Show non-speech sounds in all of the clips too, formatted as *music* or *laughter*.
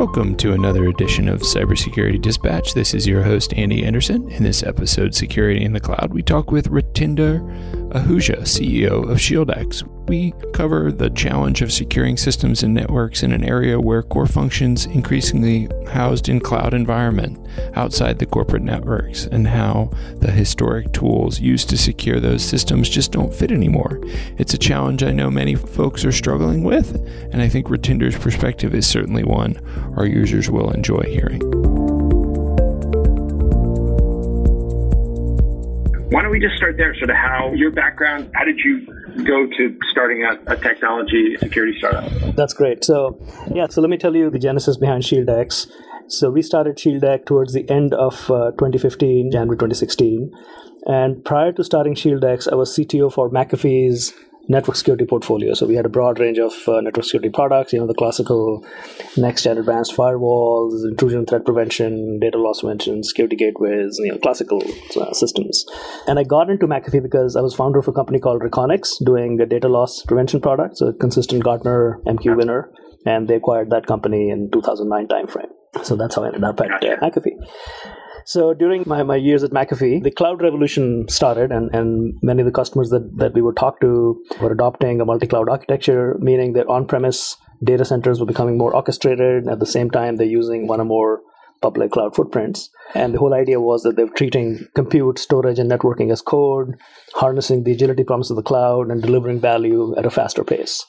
Welcome to another edition of Cybersecurity Dispatch. This is your host, Andy Anderson. In this episode, Security in the Cloud, we talk with Ratinder Ahuja, CEO of ShieldX. We cover the challenge of securing systems and networks in an area where core functions increasingly housed in cloud environment outside the corporate networks and how the historic tools used to secure those systems just don't fit anymore. It's a challenge I know many folks are struggling with, and I think Ratinder's perspective is certainly one our users will enjoy hearing. Why don't we just start there? Sort of how your background, how did you go to starting a, a technology security startup? That's great. So, yeah, so let me tell you the genesis behind ShieldX. So, we started ShieldX towards the end of uh, 2015, January 2016. And prior to starting ShieldX, I was CTO for McAfee's network security portfolio. So we had a broad range of uh, network security products, you know, the classical next gen advanced firewalls, intrusion threat prevention, data loss prevention, security gateways, you know, classical uh, systems. And I got into McAfee because I was founder of a company called Reconnex doing a data loss prevention product, so a consistent Gartner MQ winner. And they acquired that company in 2009 timeframe. So that's how I ended up at uh, McAfee. So during my, my years at McAfee, the cloud revolution started, and, and many of the customers that, that we would talk to were adopting a multi cloud architecture, meaning that on premise data centers were becoming more orchestrated. At the same time, they're using one or more public cloud footprints. And the whole idea was that they were treating compute, storage, and networking as code, harnessing the agility promise of the cloud, and delivering value at a faster pace.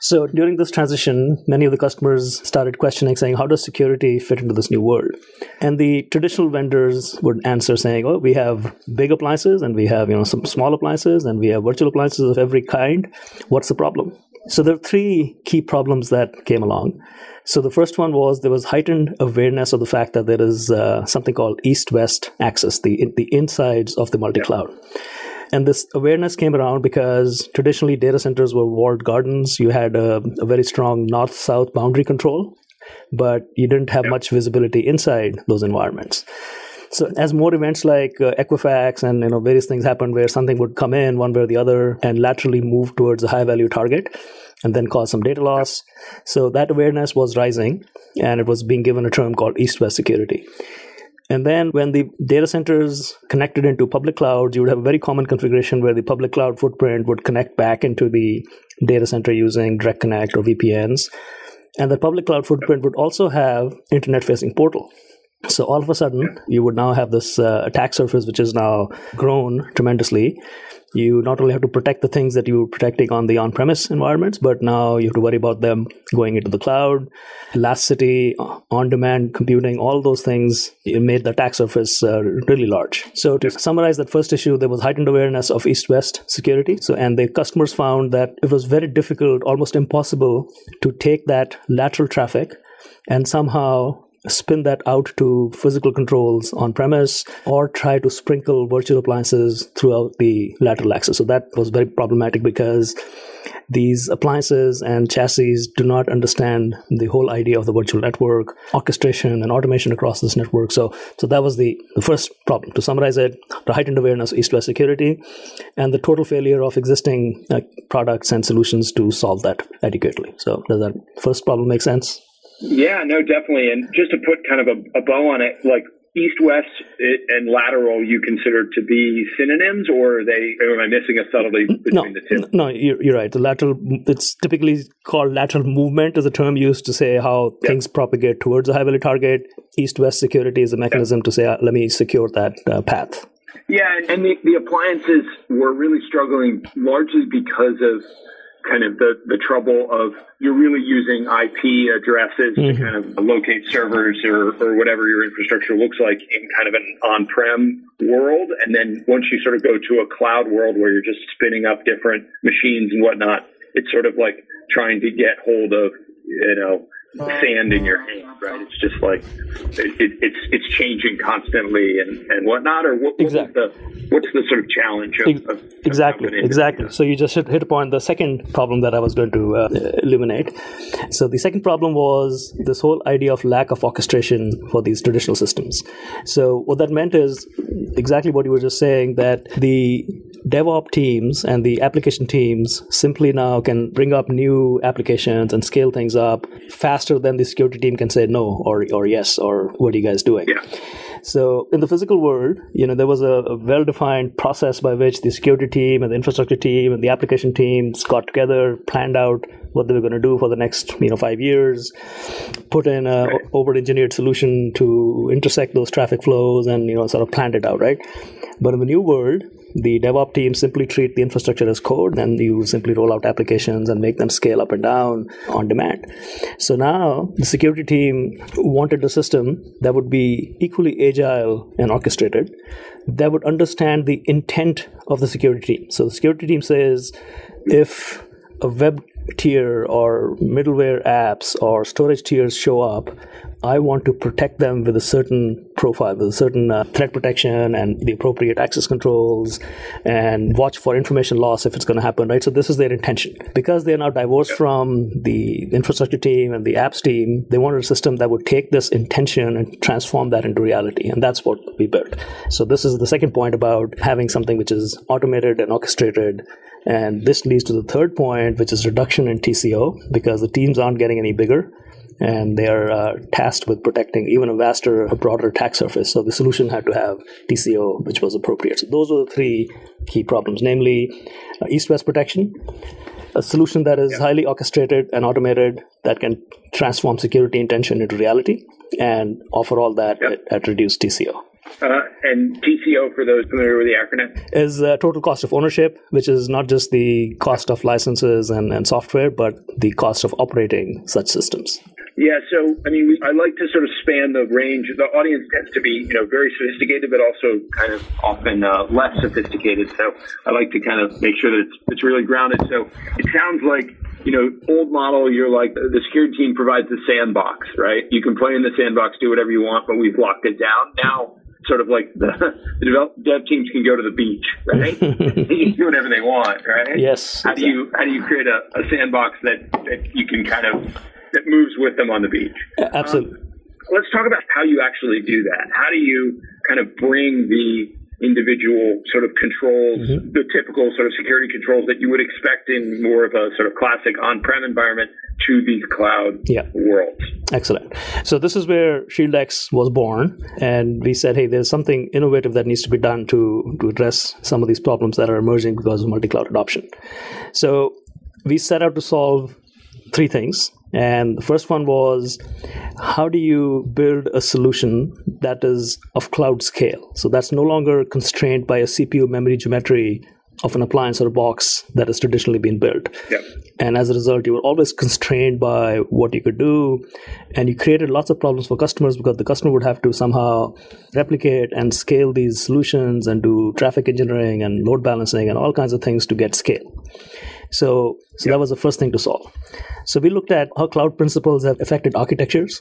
So during this transition, many of the customers started questioning, saying, how does security fit into this new world? And the traditional vendors would answer saying, oh, we have big appliances and we have, you know, some small appliances and we have virtual appliances of every kind. What's the problem? So there are three key problems that came along. So the first one was there was heightened awareness of the fact that there is uh, something called east-west access, the the insides of the multi-cloud. And this awareness came around because traditionally data centers were walled gardens. You had a, a very strong north south boundary control, but you didn't have much visibility inside those environments. So as more events like uh, Equifax and you know various things happened where something would come in one way or the other and laterally move towards a high value target and then cause some data loss. So that awareness was rising and it was being given a term called east west security. And then when the data centers connected into public clouds, you would have a very common configuration where the public cloud footprint would connect back into the data center using direct connect or VPNs. And the public cloud footprint would also have internet facing portal. So all of a sudden, you would now have this uh, attack surface, which has now grown tremendously. You not only have to protect the things that you were protecting on the on-premise environments, but now you have to worry about them going into the cloud, elasticity, on-demand computing, all those things made the attack surface uh, really large. So to summarize that first issue, there was heightened awareness of east-west security. So and the customers found that it was very difficult, almost impossible, to take that lateral traffic and somehow spin that out to physical controls on premise or try to sprinkle virtual appliances throughout the lateral access. So that was very problematic because these appliances and chassis do not understand the whole idea of the virtual network, orchestration and automation across this network. So, so that was the, the first problem. To summarize it, the heightened awareness of east-west security and the total failure of existing uh, products and solutions to solve that adequately. So does that first problem make sense? Yeah, no, definitely. And just to put kind of a, a bow on it, like east west and lateral you consider to be synonyms or are they or am i missing a subtlety between no, the two no you're, you're right the lateral it's typically called lateral movement is a term used to say how yep. things propagate towards a high value target east west security is a mechanism yep. to say uh, let me secure that uh, path yeah and the, the appliances were really struggling largely because of kind of the, the trouble of you're really using IP addresses mm-hmm. to kind of locate servers or, or whatever your infrastructure looks like in kind of an on-prem world. And then once you sort of go to a cloud world where you're just spinning up different machines and whatnot, it's sort of like trying to get hold of, you know, sand in your hand, right? It's just like it, it, it's it's changing constantly and, and whatnot. Or what, exactly. what's the what's the sort of challenge of, of exactly of exactly? So you just hit, hit upon the second problem that I was going to uh, illuminate. So the second problem was this whole idea of lack of orchestration for these traditional systems. So what that meant is exactly what you were just saying that the DevOps teams and the application teams simply now can bring up new applications and scale things up faster than the security team can say no or, or yes or what are you guys doing. Yeah. So in the physical world, you know, there was a, a well-defined process by which the security team and the infrastructure team and the application teams got together, planned out what they were going to do for the next, you know, five years, put in a right. over-engineered solution to intersect those traffic flows, and you know, sort of planned it out, right? But in the new world, the DevOps team simply treat the infrastructure as code, and you simply roll out applications and make them scale up and down on demand. So now the security team wanted a system that would be equally agile and orchestrated, that would understand the intent of the security team. So the security team says if a web tier or middleware apps or storage tiers show up, I want to protect them with a certain profile, with a certain uh, threat protection and the appropriate access controls and watch for information loss if it's going to happen, right? So this is their intention. Because they're now divorced from the infrastructure team and the apps team, they wanted a system that would take this intention and transform that into reality. And that's what we built. So this is the second point about having something which is automated and orchestrated and this leads to the third point, which is reduction in TCO, because the teams aren't getting any bigger and they are uh, tasked with protecting even a vaster, a broader attack surface. So the solution had to have TCO, which was appropriate. So those were the three key problems, namely uh, east-west protection, a solution that is yeah. highly orchestrated and automated that can transform security intention into reality, and offer all that yeah. at, at reduced TCO. Uh, and TCO, for those familiar with the acronym, is uh, total cost of ownership, which is not just the cost of licenses and, and software, but the cost of operating such systems. Yeah, so I mean, we, I like to sort of span the range. The audience tends to be, you know, very sophisticated, but also kind of often uh, less sophisticated. So I like to kind of make sure that it's, it's really grounded. So it sounds like you know, old model, you're like the security team provides the sandbox, right? You can play in the sandbox, do whatever you want, but we've locked it down. Now sort of like the, the develop, dev teams can go to the beach, right? *laughs* they can do whatever they want, right? Yes. How do you how do you create a, a sandbox that, that you can kind of that moves with them on the beach? Absolutely. Um, let's talk about how you actually do that. How do you kind of bring the individual sort of controls, mm-hmm. the typical sort of security controls that you would expect in more of a sort of classic on-prem environment to these cloud yeah. worlds. Excellent. So this is where ShieldX was born, and we said, hey, there's something innovative that needs to be done to to address some of these problems that are emerging because of multi-cloud adoption. So we set out to solve three things. And the first one was how do you build a solution that is of cloud scale? So that's no longer constrained by a CPU memory geometry of an appliance or a box that has traditionally been built. Yep. And as a result, you were always constrained by what you could do. And you created lots of problems for customers because the customer would have to somehow replicate and scale these solutions and do traffic engineering and load balancing and all kinds of things to get scale. So, so yep. that was the first thing to solve. So we looked at how cloud principles have affected architectures.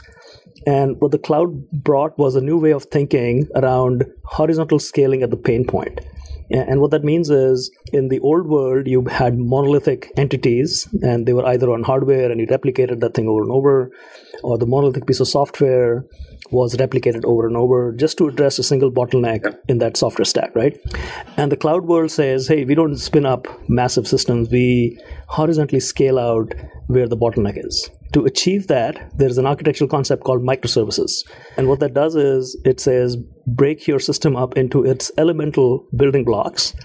And what the cloud brought was a new way of thinking around horizontal scaling at the pain point. And what that means is in the old world, you had monolithic entities, and they were either on hardware and you replicated that thing over and over, or the monolithic piece of software was replicated over and over just to address a single bottleneck in that software stack, right? And the cloud world says, hey, we don't spin up massive systems, we horizontally scale out where the bottleneck is. To achieve that, there's an architectural concept called microservices. And what that does is it says break your system up into its elemental building blocks.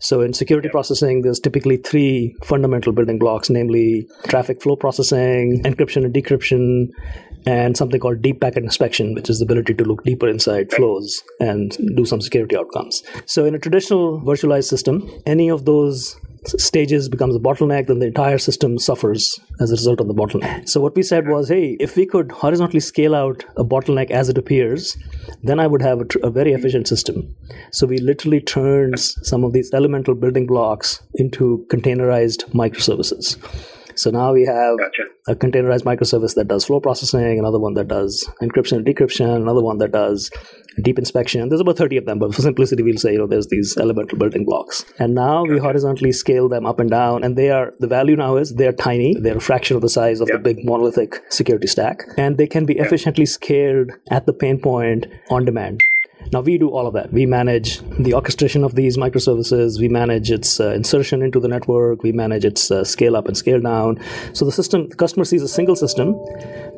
So in security processing, there's typically three fundamental building blocks, namely traffic flow processing, encryption and decryption, and something called deep packet inspection, which is the ability to look deeper inside flows and do some security outcomes. So in a traditional virtualized system, any of those stages becomes a bottleneck, then the entire system suffers as a result of the bottleneck. So what we said was, hey, if we could horizontally scale out a bottleneck as it appears, then I would have a, tr- a very efficient system. So we literally turned some of these elemental building blocks into containerized microservices. So now we have gotcha. a containerized microservice that does flow processing, another one that does encryption and decryption, another one that does deep inspection. There's about 30 of them, but for simplicity, we'll say, you know, there's these elemental building blocks. And now we horizontally scale them up and down, and they are, the value now is they're tiny. They're a fraction of the size of yep. the big monolithic security stack, and they can be yep. efficiently scaled at the pain point on demand. Now we do all of that. We manage the orchestration of these microservices. We manage its uh, insertion into the network. We manage its uh, scale up and scale down. So the system, the customer sees a single system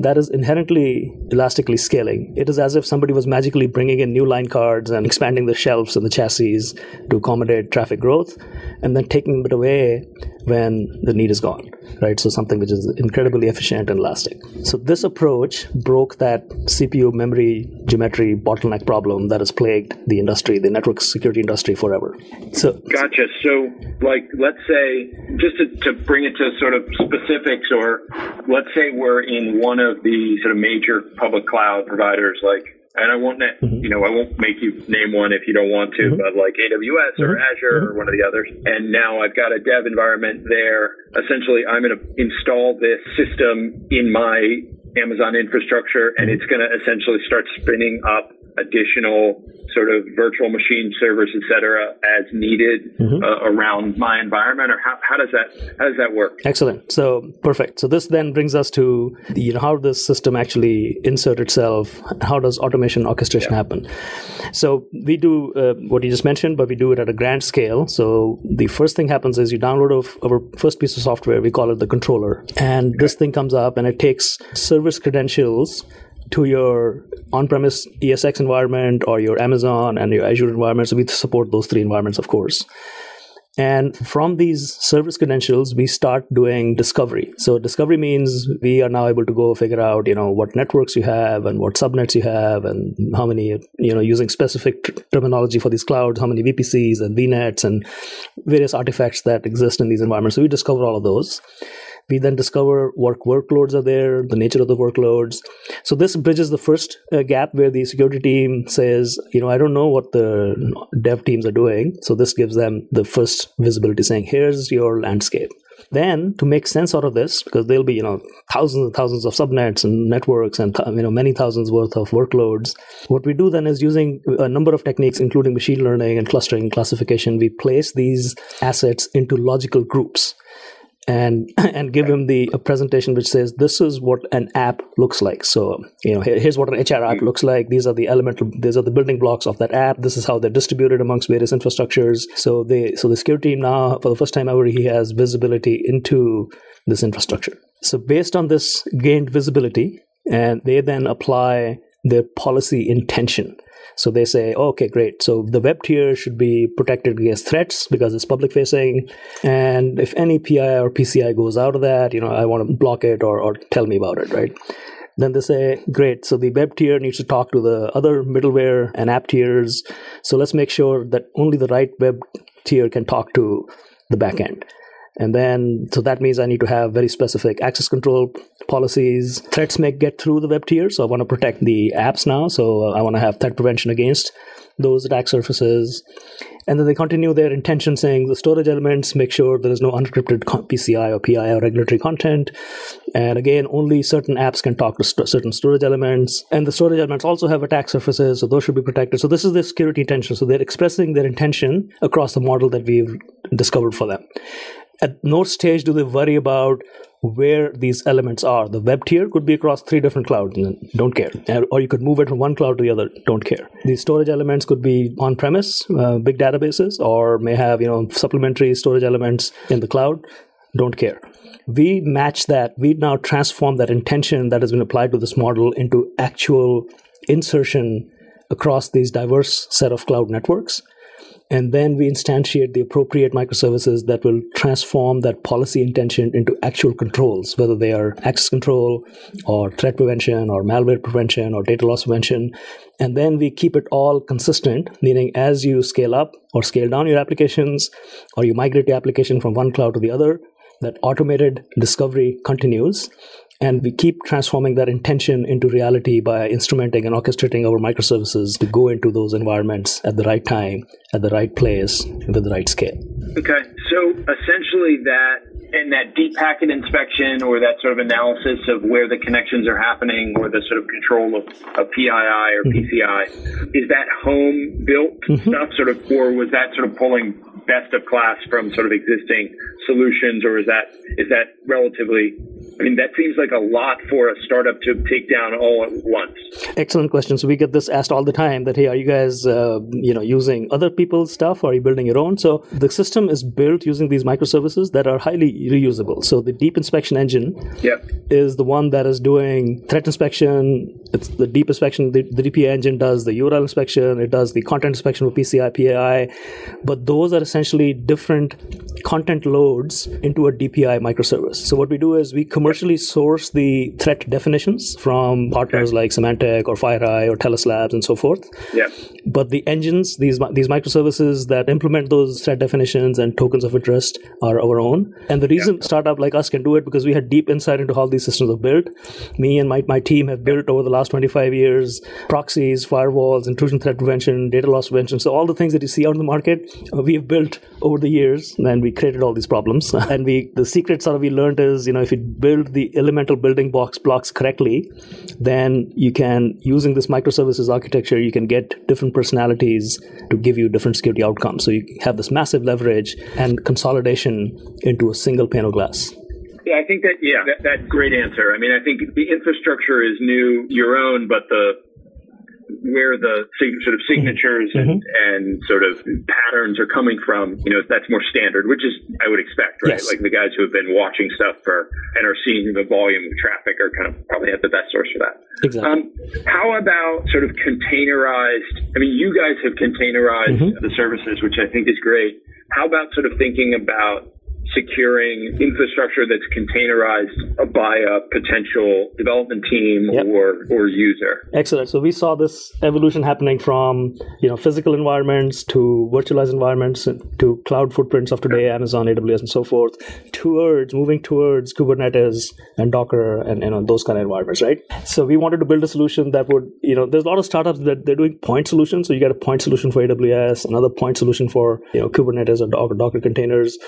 that is inherently elastically scaling. It is as if somebody was magically bringing in new line cards and expanding the shelves and the chassis to accommodate traffic growth, and then taking it away when the need is gone, right? So something which is incredibly efficient and elastic. So this approach broke that CPU memory geometry bottleneck problem that has plagued the industry, the network security industry forever. So gotcha. So like, let's say just to, to bring it to sort of specifics, or let's say we're in one of the sort of major public cloud providers like and I won't, mm-hmm. you know, I won't make you name one if you don't want to, mm-hmm. but like AWS or mm-hmm. Azure or mm-hmm. one of the others. And now I've got a dev environment there. Essentially, I'm going to install this system in my Amazon infrastructure, and mm-hmm. it's going to essentially start spinning up additional sort of virtual machine servers, et cetera, as needed mm-hmm. uh, around my environment, or how, how does that how does that work? Excellent. So perfect. So this then brings us to you know how this system actually insert itself. How does automation orchestration yeah. happen? So we do uh, what you just mentioned, but we do it at a grand scale. So the first thing happens is you download our first piece of software. We call it the controller, and okay. this thing comes up and it takes service credentials to your on-premise ESX environment or your Amazon and your Azure environment. So we support those three environments, of course. And from these service credentials, we start doing discovery. So discovery means we are now able to go figure out, you know, what networks you have and what subnets you have and how many, you know, using specific terminology for these clouds, how many VPCs and VNets and various artifacts that exist in these environments. So we discover all of those. We then discover what workloads are there, the nature of the workloads. So this bridges the first uh, gap where the security team says, you know, I don't know what the dev teams are doing. So this gives them the first visibility saying, here's your landscape. Then to make sense out of this, because there'll be you know thousands and thousands of subnets and networks and you know many thousands worth of workloads, what we do then is using a number of techniques, including machine learning and clustering classification. We place these assets into logical groups and *laughs* and give him the a presentation which says this is what an app looks like. So you know here, here's what an hr app hmm. looks like. These are the elemental these are the building blocks of that app. This is how they're distributed amongst various infrastructures. So they so the security team now for the first time ever he has visibility into this infrastructure. So based on this gained visibility and they then apply their policy intention so they say, oh, okay, great. So the web tier should be protected against threats because it's public facing. And if any PI or PCI goes out of that, you know, I want to block it or, or tell me about it, right? Then they say, great, so the web tier needs to talk to the other middleware and app tiers. So let's make sure that only the right web tier can talk to the backend. And then, so that means I need to have very specific access control policies. Threats may get through the web tier, so I want to protect the apps now. So uh, I want to have threat prevention against those attack surfaces. And then they continue their intention saying the storage elements make sure there is no unencrypted PCI or PI or regulatory content. And again, only certain apps can talk to st- certain storage elements. And the storage elements also have attack surfaces, so those should be protected. So this is the security intention. So they're expressing their intention across the model that we've discovered for them at no stage do they worry about where these elements are. The web tier could be across three different clouds, don't care. Or you could move it from one cloud to the other, don't care. The storage elements could be on premise, uh, big databases, or may have you know supplementary storage elements in the cloud, don't care. We match that, we now transform that intention that has been applied to this model into actual insertion across these diverse set of cloud networks and then we instantiate the appropriate microservices that will transform that policy intention into actual controls, whether they are access control or threat prevention or malware prevention or data loss prevention. And then we keep it all consistent, meaning as you scale up or scale down your applications or you migrate your application from one cloud to the other, that automated discovery continues and we keep transforming that intention into reality by instrumenting and orchestrating our microservices to go into those environments at the right time, at the right place, with the right scale. Okay. So essentially, that and that deep packet inspection or that sort of analysis of where the connections are happening or the sort of control of, of PII or mm-hmm. PCI, is that home built mm-hmm. stuff sort of, or was that sort of pulling best of class from sort of existing solutions or is that, is that relatively I mean, that seems like a lot for a startup to take down all at once. Excellent question. So we get this asked all the time that, hey, are you guys, uh, you know, using other people's stuff or are you building your own? So the system is built using these microservices that are highly reusable. So the deep inspection engine yep. is the one that is doing threat inspection. It's the deep inspection. The, the DPI engine does the URL inspection. It does the content inspection with PCI, PAI. But those are essentially different content loads into a DPI microservice. So what we do is we commercially source the threat definitions from partners okay. like Symantec or FireEye or Talos Labs and so forth. Yeah. But the engines, these these microservices that implement those threat definitions and tokens of interest are our own. And the reason yeah. startup like us can do it because we had deep insight into how these systems are built. Me and my, my team have built over the last 25 years proxies, firewalls, intrusion threat prevention, data loss prevention. So all the things that you see out in the market, uh, we have built over the years, and we created all these problems. *laughs* and we the secret sort of we learned is you know if you build the elemental building blocks blocks correctly, then you can using this microservices architecture you can get different personalities to give you different security outcomes. So you have this massive leverage and consolidation into a single pane of glass. Yeah, I think that yeah, that, that's great answer. I mean, I think the infrastructure is new, your own, but the where the sort of signatures mm-hmm. and, and sort of patterns are coming from, you know, that's more standard, which is I would expect, right? Yes. Like the guys who have been watching stuff for and are seeing the volume of traffic are kind of probably have the best source for that. Exactly. Um, how about sort of containerized? I mean, you guys have containerized mm-hmm. the services, which I think is great. How about sort of thinking about securing infrastructure that's containerized by a potential development team yep. or or user. Excellent. So we saw this evolution happening from you know physical environments to virtualized environments to cloud footprints of today, Amazon, AWS, and so forth, towards moving towards Kubernetes and Docker and you know those kind of environments, right? So we wanted to build a solution that would you know there's a lot of startups that they're doing point solutions. So you get a point solution for AWS, another point solution for you know Kubernetes or Docker, Docker containers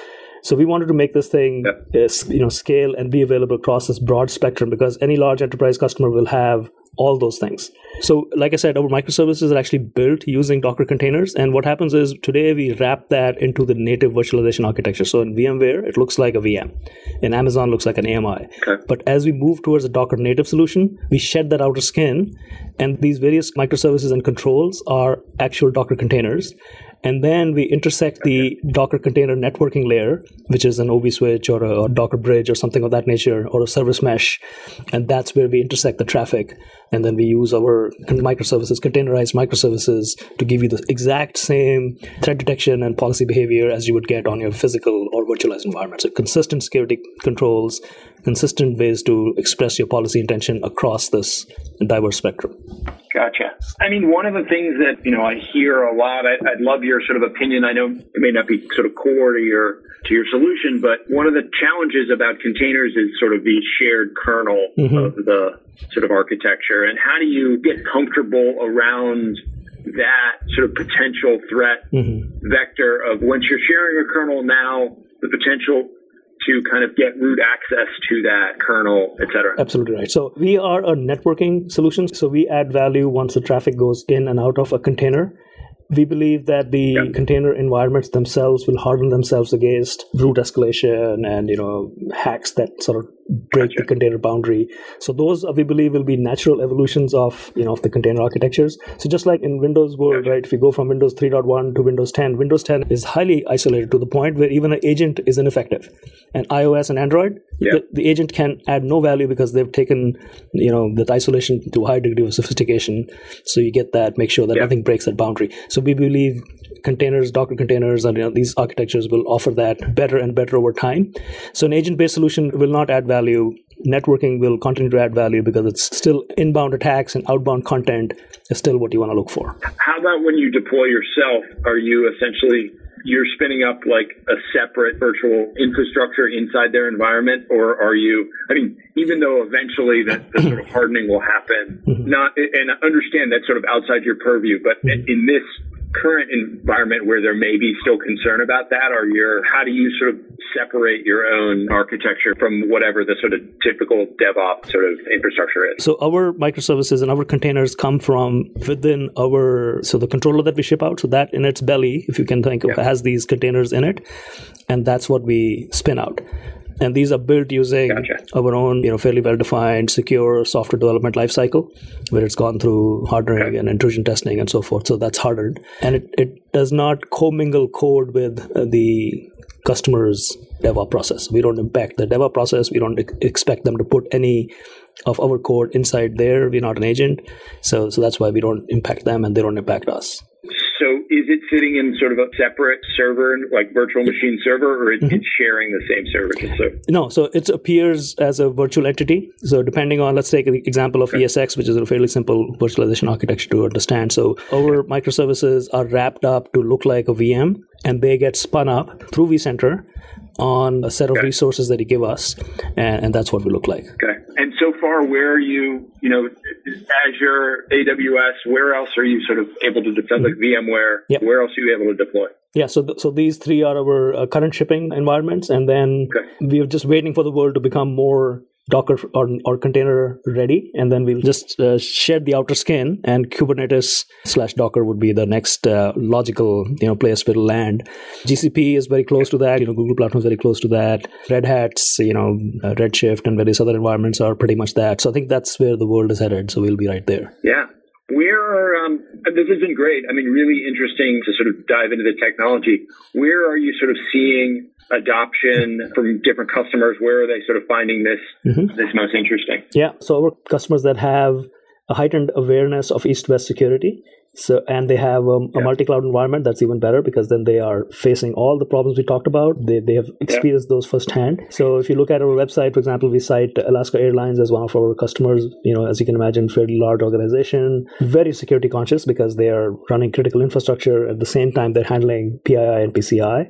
so we wanted to make this thing, yeah. uh, you know, scale and be available across this broad spectrum because any large enterprise customer will have all those things. So, like I said, our microservices are actually built using Docker containers. And what happens is today we wrap that into the native virtualization architecture. So in VMware, it looks like a VM. In Amazon, looks like an AMI. Okay. But as we move towards a Docker native solution, we shed that outer skin. And these various microservices and controls are actual Docker containers. And then we intersect the Docker container networking layer, which is an OV switch or a, Docker bridge or something of that nature, or a service mesh. And that's where we intersect the traffic. And then we use our microservices, containerized microservices, to give you the exact same threat detection and policy behavior as you would get on your physical or virtualized environment. So consistent security controls, consistent ways to express your policy intention across this diverse spectrum. Gotcha. I mean, one of the things that you know I hear a lot. I, would love your sort of opinion. I know it may not be sort of core to your to your solution, but one of the challenges about containers is sort of the shared kernel mm-hmm. of the sort of architecture, and how do you get comfortable around that sort of potential threat mm-hmm. vector of once you're sharing a kernel now, the potential to kind of get root access to that kernel, et cetera. Absolutely right. So we are a networking solution. So we add value once the traffic goes in and out of a container. We believe that the yep. container environments themselves will harden themselves against root escalation and you know hacks that sort of break gotcha. the container boundary. So those uh, we believe will be natural evolutions of you know of the container architectures. So just like in Windows world, gotcha. right? If you go from Windows 3.1 to Windows 10, Windows 10 is highly isolated to the point where even an agent is ineffective. And iOS and Android, yeah. the, the, agent can add no value because they've taken you know that isolation to a high degree of sophistication. So you get that, make sure that yeah. nothing breaks that boundary. So we believe containers, Docker containers, and you know, these architectures will offer that better and better over time. So an agent-based solution will not add value. Networking will continue to add value because it's still inbound attacks and outbound content is still what you want to look for. How about when you deploy yourself? Are you essentially you're spinning up like a separate virtual infrastructure inside their environment or are you i mean even though eventually that the sort of hardening will happen mm-hmm. not and understand that's sort of outside your purview but mm-hmm. in this current environment where there may be still concern about that or your how do you sort of separate your own architecture from whatever the sort of typical DevOps sort of infrastructure is? So our microservices and our containers come from within our so the controller that we ship out. So that in its belly, if you can think of, has these containers in it, and that's what we spin out. And these are built using gotcha. our own, you know, fairly well-defined, secure software development lifecycle, where it's gone through hardening okay. and intrusion testing and so forth. So that's hardened, and it, it does not commingle code with uh, the customer's DevOps process. We don't impact the DevOps process. We don't expect them to put any of our code inside there. We're not an agent, so so that's why we don't impact them, and they don't impact us. So is it sitting in sort of a separate server, like virtual machine server, or mm-hmm. it's sharing the same server? So no, so it appears as a virtual entity. So depending on, let's take the example of okay. ESX, which is a fairly simple virtualization architecture to understand. So our microservices are wrapped up to look like a VM, and they get spun up through vCenter on a set of okay. resources that you give us, and, and, that's what we look like. Okay. Far, where are you? You know, Azure, AWS. Where else are you sort of able to deploy? Mm-hmm. Like VMware. Yep. Where else are you able to deploy? Yeah, so th- so these three are our uh, current shipping environments, and then okay. we are just waiting for the world to become more Docker or, or container ready, and then we'll just uh, the outer skin, and Kubernetes slash Docker would be the next uh, logical you know place to land. GCP is very close to that. You know, Google Platform is very close to that. Red Hat's you know uh, Redshift and various other environments are pretty much that. So I think that's where the world is headed. So we'll be right there. Yeah. Where are, um, this has been great. I mean, really interesting to sort of dive into the technology. Where are you sort of seeing adoption from different customers? Where are they sort of finding this mm-hmm. this most interesting? Yeah, so our customers that have a heightened awareness of east-west security. So and they have um, a, a multi-cloud environment that's even better because then they are facing all the problems we talked about. They, they have experienced yeah. those firsthand. So if you look at our website, for example, we cite Alaska Airlines as one of our customers. You know, as you can imagine, fairly large organization, very security conscious because they are running critical infrastructure at the same time they're handling PII and PCI.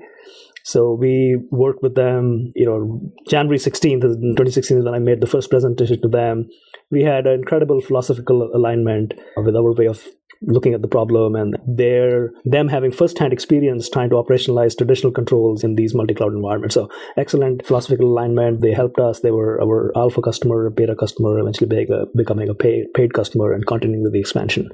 So we worked with them, you know, January 16th, 2016 is when I made the first presentation to them. We had an incredible philosophical alignment with our way of looking at the problem and their them having first-hand experience trying to operationalize traditional controls in these multi-cloud environments. So excellent philosophical alignment. They helped us. They were our alpha customer, beta customer, eventually becoming a paid, paid customer and continuing with the expansion.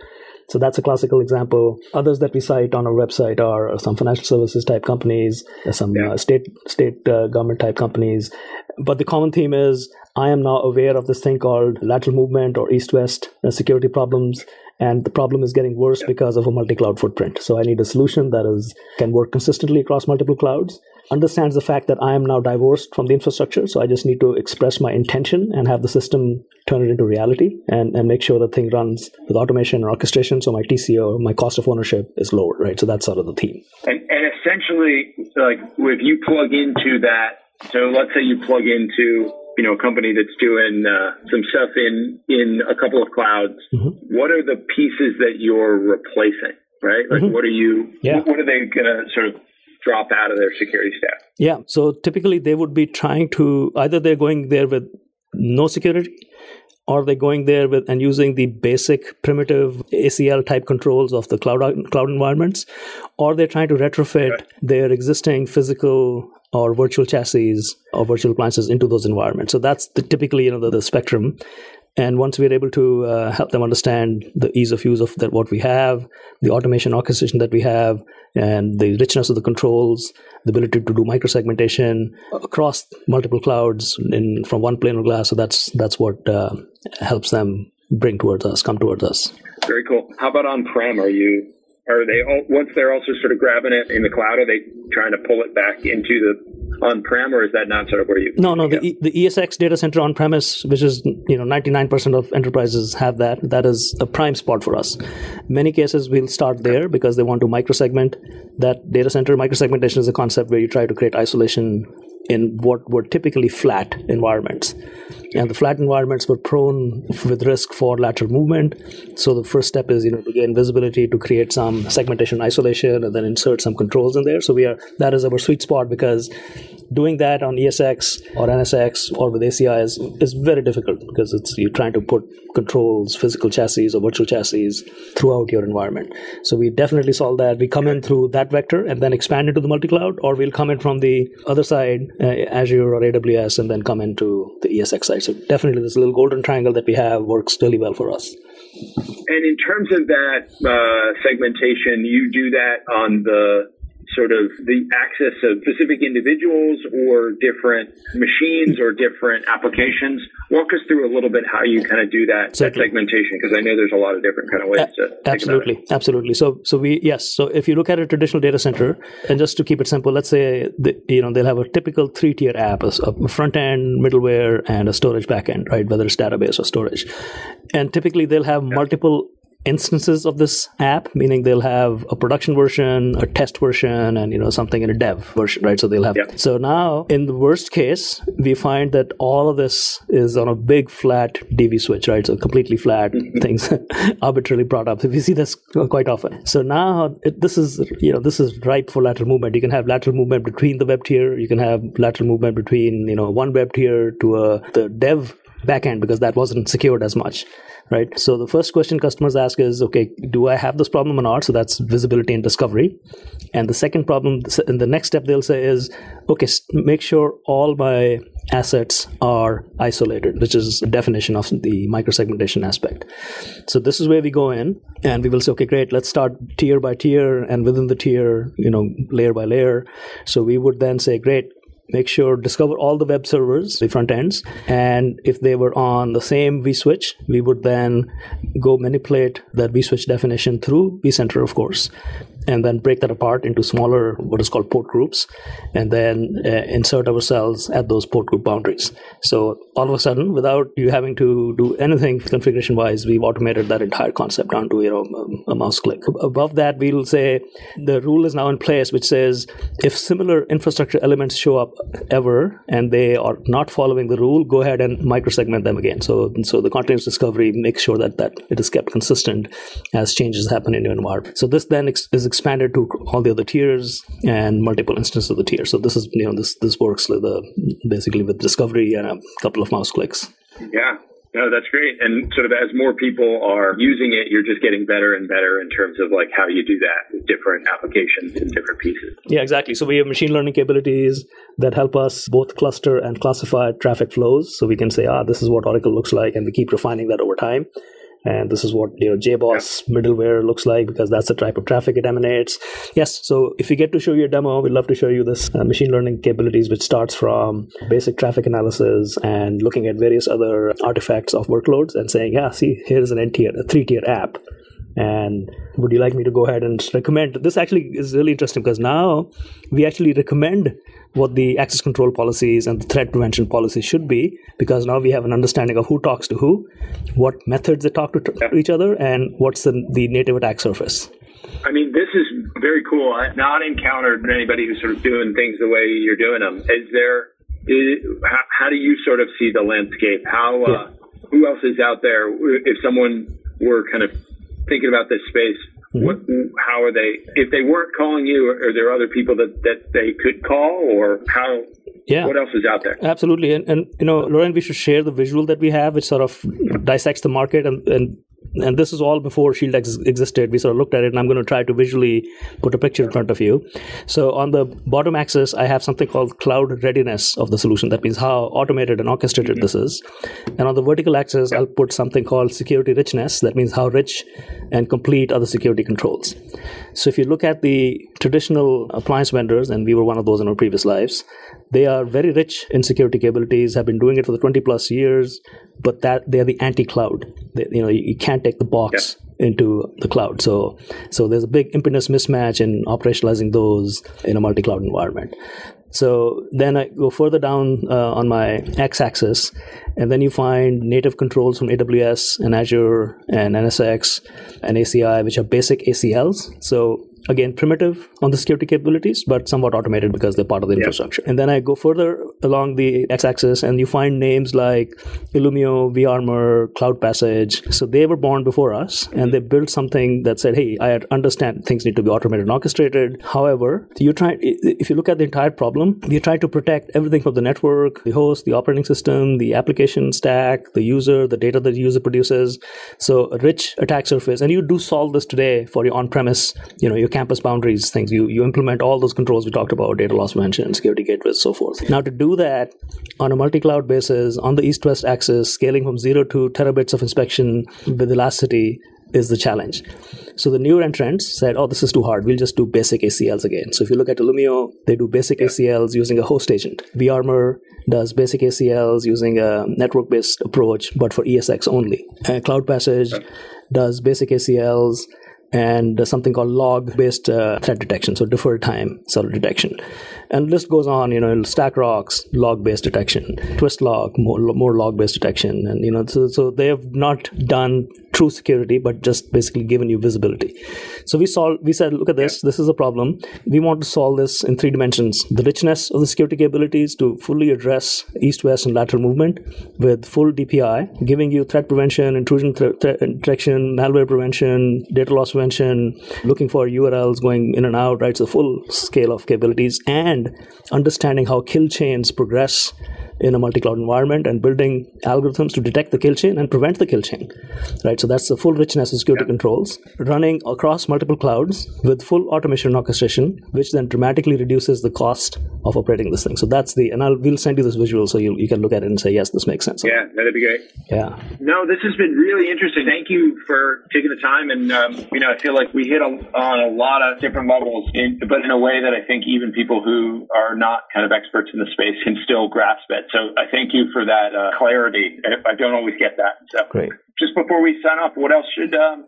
So that's a classical example. Others that we cite on our website are some financial services type companies, some yeah. uh, state state uh, government type companies. But the common theme is I am now aware of this thing called lateral movement or east west uh, security problems and the problem is getting worse because of a multi-cloud footprint. So i need a solution that is can work consistently across multiple clouds understands the fact that i am now divorced from the infrastructure so i just need to express my intention and have the system turn it into reality and, and make sure the thing runs with automation and orchestration so my tco my cost of ownership is lower right? So that's sort of the theme. And, and essentially like if you plug into that so let's say you plug into you know, a company that's doing uh, some stuff in in a couple of clouds. Mm-hmm. What are the pieces that you're replacing? Right? Like, mm-hmm. what are you? Yeah. What are they going to sort of drop out of their security stack? Yeah. So typically, they would be trying to either they're going there with no security, or they're going there with and using the basic primitive ACL type controls of the cloud cloud environments, or they're trying to retrofit right. their existing physical or virtual chassis or virtual appliances into those environments. So that's the, typically you know the, the spectrum. And once we're able to uh, help them understand the ease of use of that what we have, the automation orchestration that we have, and the richness of the controls, the ability to do microsegmentation across multiple clouds in from one pane of glass. So that's that's what uh, helps them bring towards us, come towards us. Very cool. How about on prem? Are you are they all, once they're also sort of grabbing it in the cloud? Are they trying to pull it back into the on-prem, or is that not sort of where you? No, no. The, the ESX data center on-premise, which is you know 99% of enterprises have that. That is a prime spot for us. Many cases we'll start there because they want to microsegment that data center. Microsegmentation is a concept where you try to create isolation in what were typically flat environments. And the flat environments were prone with risk for lateral movement. So the first step is, you know, to gain visibility, to create some segmentation isolation, and then insert some controls in there. So we are that is our sweet spot because doing that on ESX or NSX or with ACI is, is very difficult because it's you're trying to put controls, physical chassis or virtual chassis throughout your environment. So we definitely solve that. We come in through that vector and then expand into the multi-cloud, or we'll come in from the other side, uh, Azure or AWS, and then come into the ESX side. So definitely this little golden triangle that we have works really well for us. And in terms of that uh, segmentation, you do that on the sort of the access of specific individuals or different machines or different applications. Walk us through a little bit how you kind of do that, that segmentation because I know there's a lot of different kind of ways to absolutely absolutely. So so we yes. So if you look at a traditional data center, and just to keep it simple, let's say the, you know they'll have a typical three tier app, a front end, middleware, and a storage backend, right? Whether it's database or storage, and typically they'll have yeah. multiple instances of this app, meaning they'll have a production version, a test version, and you know something in a dev version, right? So they'll have. Yep. So now, in the worst case, we find that all of this is on a big flat DV switch, right? So completely flat mm-hmm. things *laughs* arbitrarily brought up. So we see this quite often. So now it, this is you know this is ripe for lateral movement. You can have lateral movement between the web tier. You can have lateral movement between you know one web tier to a the dev backend because that wasn't secured as much right? So the first question customers ask is, okay, do I have this problem or not? So that's visibility and discovery. And the second problem, and the next step they'll say is, okay, make sure all my assets are isolated, which is the definition of the microsegmentation aspect. So this is where we go in and we will say, okay, great, let's start tier by tier and within the tier, you know, layer by layer. So we would then say, great, make sure discover all the web servers the front ends and if they were on the same vswitch we would then go manipulate that vswitch definition through vcenter of course and then break that apart into smaller what is called port groups and then uh, insert ourselves at those port group boundaries. So all of a sudden without you having to do anything configuration wise we've automated that entire concept down to you know a, a mouse click. Above that we'll say the rule is now in place which says if similar infrastructure elements show up ever and they are not following the rule go ahead and microsegment them again. So so the continuous discovery makes sure that that it is kept consistent as changes happen in your environment. So this then is expanded to all the other tiers and multiple instances of the tier. So this is you know this this works with the basically with discovery and a couple of mouse clicks. Yeah. No, that's great. And sort of as more people are using it, you're just getting better and better in terms of like how you do that with different applications and different pieces. Yeah, exactly. So we have machine learning capabilities that help us both cluster and classify traffic flows. So we can say, ah, this is what Oracle looks like, and we keep refining that over time and this is what you know JBoss yeah. middleware looks like because that's the type of traffic it emanates. Yes, so if we get to show you a demo, we'd love to show you this uh, machine learning capabilities, which starts from basic traffic analysis and looking at various other artifacts of workloads and saying, yeah, see, here's an N tier, a three tier app. And would you like me to go ahead and recommend? This actually is really interesting because now we actually recommend what the access control policies and the threat prevention policies should be because now we have an understanding of who talks to who, what methods they talk to, to each other, and what's the, the native attack surface. I mean, this is very cool. I've not encountered anybody who's sort of doing things the way you're doing them. Is there, is, how, how, do you sort of see the landscape? How, uh, yeah. who else is out there? If someone were kind of thinking about this space, Mm-hmm. What, how are they? If they weren't calling you, are there other people that, that they could call, or how? Yeah. What else is out there? Absolutely, and, and you know, Lauren, we should share the visual that we have, which sort of dissects the market and, and and this is all before ShieldX existed. We sort of looked at it, and I'm going to try to visually put a picture in front of you. So on the bottom axis, I have something called cloud readiness of the solution. That means how automated and orchestrated mm-hmm. this is. And on the vertical axis, I'll put something called security richness. That means how rich and complete are the security controls. So if you look at the traditional appliance vendors, and we were one of those in our previous lives, they are very rich in security capabilities, have been doing it for the 20 plus years, but that they're the anti-cloud. They, you know, you, you, can't take the box yeah. into the cloud. So, so there's a big impedance mismatch in operationalizing those in a multi-cloud environment. So then I go further down uh, on my x-axis, and then you find native controls from AWS and Azure and NSX and ACI, which are basic ACLs. So again primitive on the security capabilities but somewhat automated because they're part of the infrastructure. And then i go further along the x-axis and you find names like illumio vArmour cloud passage. So they were born before us and they built something that said hey i understand things need to be automated and orchestrated. However you try if you look at the entire problem you try to protect everything from the network the host the operating system the application stack the user the data that the user produces. So a rich attack surface and you do solve this today for your on-premise you know your campus boundaries things. You you implement all those controls we talked about, data loss prevention, security gateways, so forth. Now to do that on a multi-cloud basis on the east-west axis, scaling from zero to terabits of inspection with elasticity is the challenge. So the newer entrants said, oh, this is too hard. We'll just do basic ACLs again. So if you look at Illumio, they do basic yeah. ACLs using a host agent. vArmour does basic ACLs using a network based approach, but for ESX only. And Cloud Passage does basic ACLs and something called log based uh, threat detection, so deferred time sort of detection. And list goes on, you know, StackRox, log based detection, Twistlock, more, more log based detection. And, you know, so, so they have not done true security, but just basically given you visibility. So we solved, we said, look at this, this is a problem. We want to solve this in three dimensions the richness of the security capabilities to fully address east west and lateral movement with full DPI, giving you threat prevention, intrusion threat detection, malware prevention, data loss prevention, looking for URLs going in and out, right? So full scale of capabilities and understanding how kill chains progress in a multi-cloud environment and building algorithms to detect the kill chain and prevent the kill chain right? So that's the full richness of security yeah. controls running across multiple clouds with full automation and orchestration which then dramatically reduces the cost of operating this thing. So that's the and I'll we'll send you this visual so you, you can look at it and say yes this makes sense. Yeah that'd be great. Yeah. No this has been really interesting. Thank you for taking the time and um, you know I feel like we hit a, on a lot of different levels in, but in a way that I think even people who are not kind of experts in the space can still grasp it so I thank you for that uh, clarity. I don't always get that. So great. Just before we sign off, what else should um,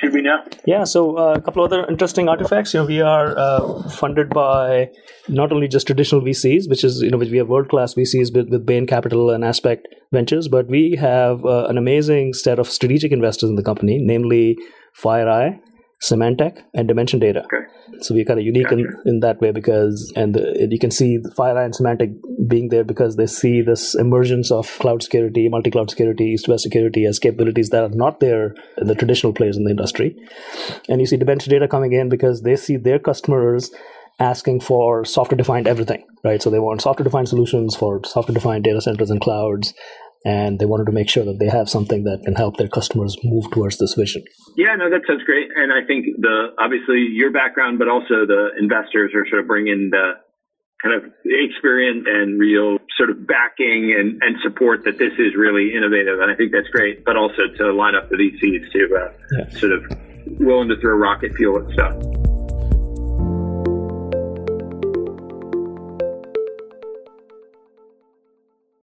should we know? Yeah, so uh, a couple other interesting artifacts. You know, we are uh, funded by not only just traditional VCs, which is you know, which we have world class VCs with, with Bain Capital and Aspect Ventures, but we have uh, an amazing set of strategic investors in the company, namely FireEye, Symantec, and Dimension Data. Okay. So we're kind of unique gotcha. in, in that way because, and the, you can see FireEye and Symantec being there because they see this emergence of cloud security, multi cloud security, east west security as capabilities that are not there in the traditional players in the industry. And you see Dimension Data coming in because they see their customers asking for software defined everything, right? So they want software defined solutions for software defined data centers and clouds and they wanted to make sure that they have something that can help their customers move towards this vision. Yeah, no, that sounds great. And I think the obviously your background, but also the investors are sort of bringing the kind of experience and real sort of backing and, and support that this is really innovative. And I think that's great, but also to line up the VCs to uh, yeah. sort of willing to throw rocket fuel at stuff.